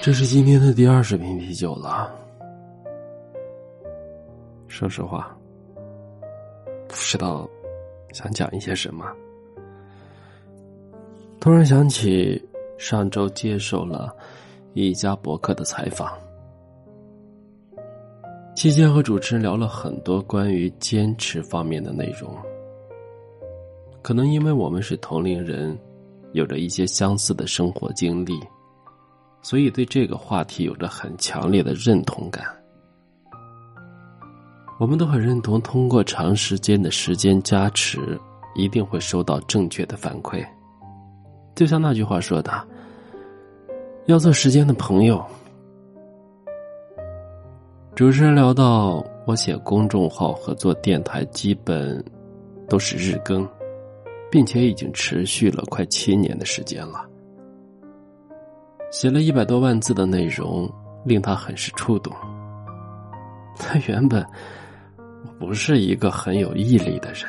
这是今天的第二十瓶啤酒了。说实话，不知道想讲一些什么。突然想起上周接受了一家博客的采访，期间和主持人聊了很多关于坚持方面的内容。可能因为我们是同龄人，有着一些相似的生活经历。所以，对这个话题有着很强烈的认同感。我们都很认同，通过长时间的时间加持，一定会收到正确的反馈。就像那句话说的：“要做时间的朋友。”主持人聊到，我写公众号和做电台，基本都是日更，并且已经持续了快七年的时间了。写了一百多万字的内容，令他很是触动。他原本不是一个很有毅力的人，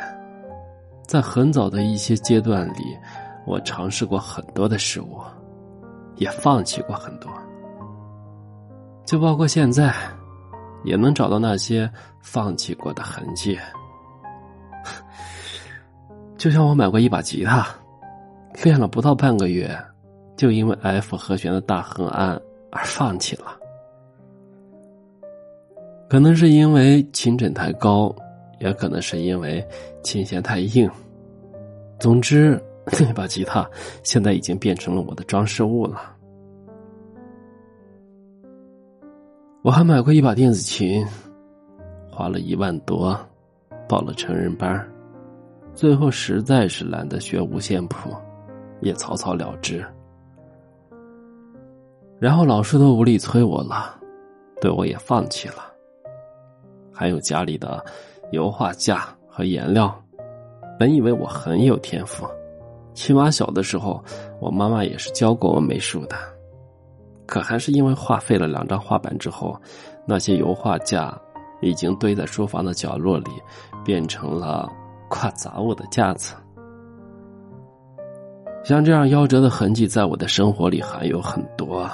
在很早的一些阶段里，我尝试过很多的事物，也放弃过很多，就包括现在，也能找到那些放弃过的痕迹。就像我买过一把吉他，练了不到半个月。就因为 F 和弦的大横按而放弃了，可能是因为琴枕太高，也可能是因为琴弦太硬。总之，那把吉他现在已经变成了我的装饰物了。我还买过一把电子琴，花了一万多，报了成人班，最后实在是懒得学五线谱，也草草了之。然后老师都无力催我了，对我也放弃了。还有家里的油画架和颜料，本以为我很有天赋，起码小的时候我妈妈也是教过我美术的。可还是因为画废了两张画板之后，那些油画架已经堆在书房的角落里，变成了挂杂物的架子。像这样夭折的痕迹，在我的生活里还有很多。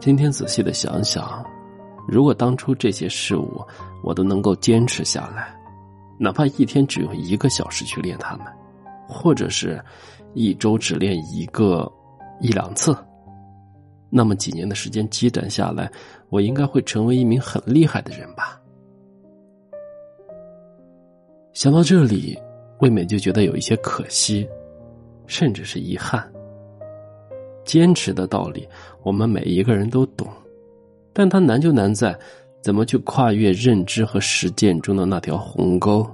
今天仔细的想想，如果当初这些事物我都能够坚持下来，哪怕一天只用一个小时去练它们，或者是一周只练一个一两次，那么几年的时间积攒下来，我应该会成为一名很厉害的人吧。想到这里，未免就觉得有一些可惜，甚至是遗憾。坚持的道理，我们每一个人都懂，但它难就难在怎么去跨越认知和实践中的那条鸿沟，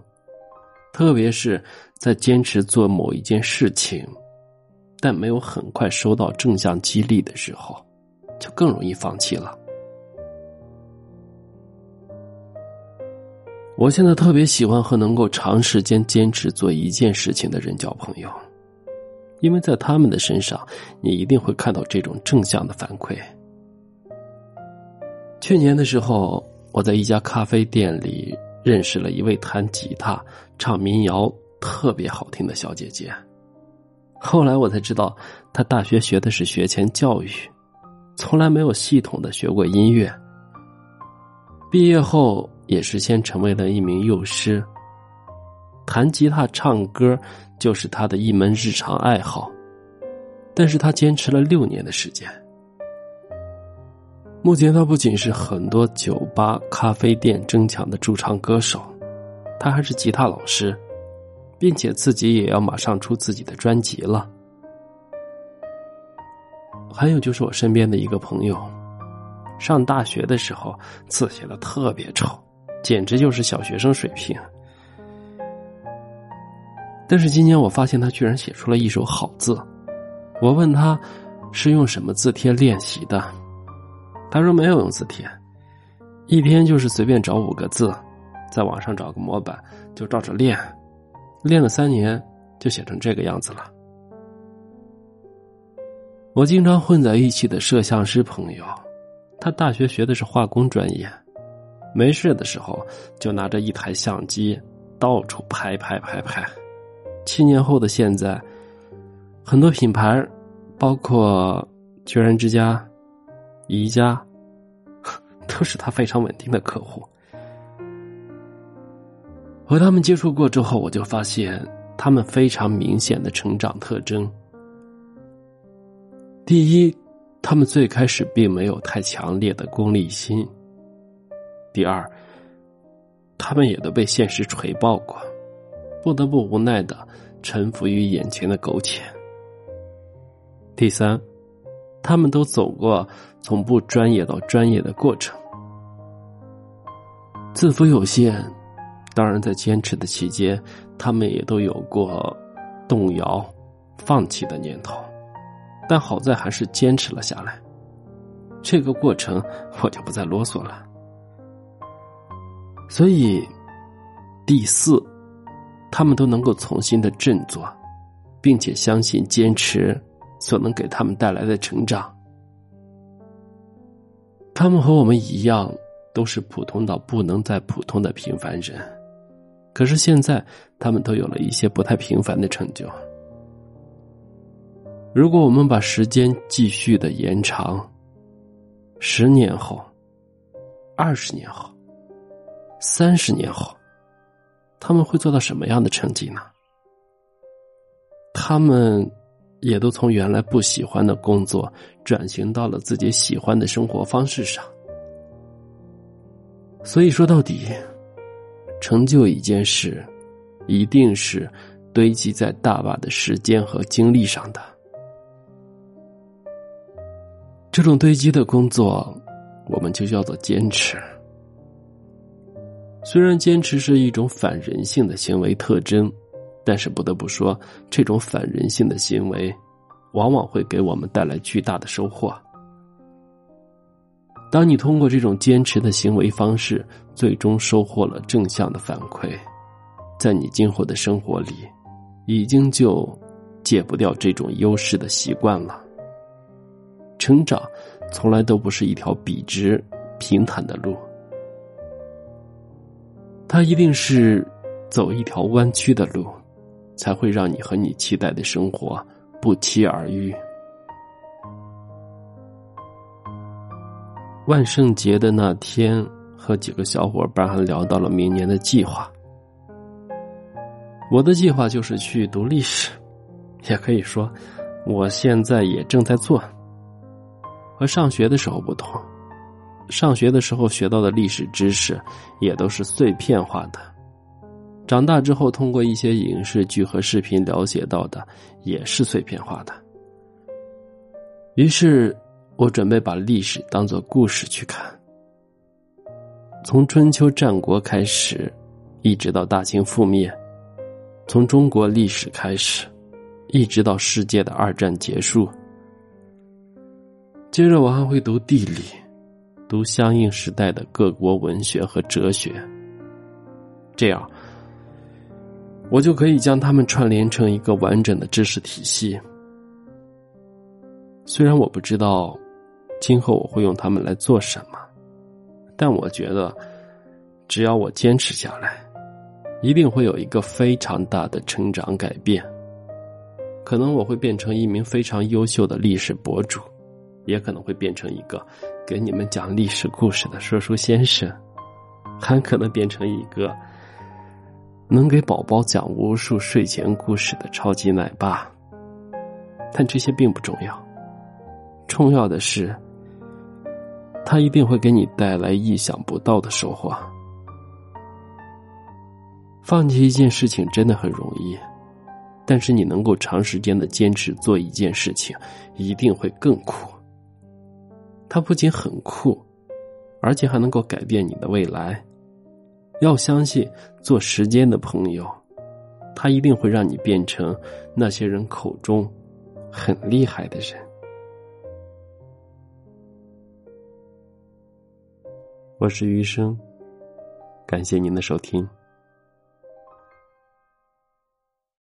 特别是在坚持做某一件事情，但没有很快收到正向激励的时候，就更容易放弃了。我现在特别喜欢和能够长时间坚持做一件事情的人交朋友。因为在他们的身上，你一定会看到这种正向的反馈。去年的时候，我在一家咖啡店里认识了一位弹吉他、唱民谣特别好听的小姐姐。后来我才知道，她大学学的是学前教育，从来没有系统的学过音乐。毕业后，也是先成为了一名幼师。弹吉他、唱歌就是他的一门日常爱好，但是他坚持了六年的时间。目前，他不仅是很多酒吧、咖啡店争抢的驻唱歌手，他还是吉他老师，并且自己也要马上出自己的专辑了。还有就是我身边的一个朋友，上大学的时候字写的特别丑，简直就是小学生水平。但是今年我发现他居然写出了一手好字，我问他是用什么字帖练习的，他说没有用字帖，一天就是随便找五个字，在网上找个模板就照着练，练了三年就写成这个样子了。我经常混在一起的摄像师朋友，他大学学的是化工专业，没事的时候就拿着一台相机到处拍拍拍拍。七年后的现在，很多品牌包括居然之家、宜家，都是他非常稳定的客户。和他们接触过之后，我就发现他们非常明显的成长特征。第一，他们最开始并没有太强烈的功利心。第二，他们也都被现实锤爆过，不得不无奈的臣服于眼前的苟且。第三，他们都走过从不专业到专业的过程，字符有限，当然在坚持的期间，他们也都有过动摇、放弃的念头，但好在还是坚持了下来。这个过程我就不再啰嗦了。所以，第四，他们都能够重新的振作，并且相信坚持。所能给他们带来的成长，他们和我们一样，都是普通到不能再普通的平凡人。可是现在，他们都有了一些不太平凡的成就。如果我们把时间继续的延长，十年后、二十年后、三十年后，他们会做到什么样的成绩呢？他们。也都从原来不喜欢的工作转型到了自己喜欢的生活方式上。所以说到底，成就一件事，一定是堆积在大把的时间和精力上的。这种堆积的工作，我们就叫做坚持。虽然坚持是一种反人性的行为特征。但是不得不说，这种反人性的行为，往往会给我们带来巨大的收获。当你通过这种坚持的行为方式，最终收获了正向的反馈，在你今后的生活里，已经就戒不掉这种优势的习惯了。成长从来都不是一条笔直平坦的路，它一定是走一条弯曲的路。才会让你和你期待的生活不期而遇。万圣节的那天，和几个小伙伴还聊到了明年的计划。我的计划就是去读历史，也可以说，我现在也正在做。和上学的时候不同，上学的时候学到的历史知识也都是碎片化的。长大之后，通过一些影视剧和视频了解到的，也是碎片化的。于是，我准备把历史当做故事去看，从春秋战国开始，一直到大清覆灭；从中国历史开始，一直到世界的二战结束。接着，我还会读地理，读相应时代的各国文学和哲学，这样。我就可以将它们串联成一个完整的知识体系。虽然我不知道今后我会用它们来做什么，但我觉得只要我坚持下来，一定会有一个非常大的成长改变。可能我会变成一名非常优秀的历史博主，也可能会变成一个给你们讲历史故事的说书先生，还可能变成一个。能给宝宝讲无数睡前故事的超级奶爸，但这些并不重要。重要的是，他一定会给你带来意想不到的收获。放弃一件事情真的很容易，但是你能够长时间的坚持做一件事情，一定会更酷。它不仅很酷，而且还能够改变你的未来。要相信，做时间的朋友，他一定会让你变成那些人口中很厉害的人。我是余生，感谢您的收听。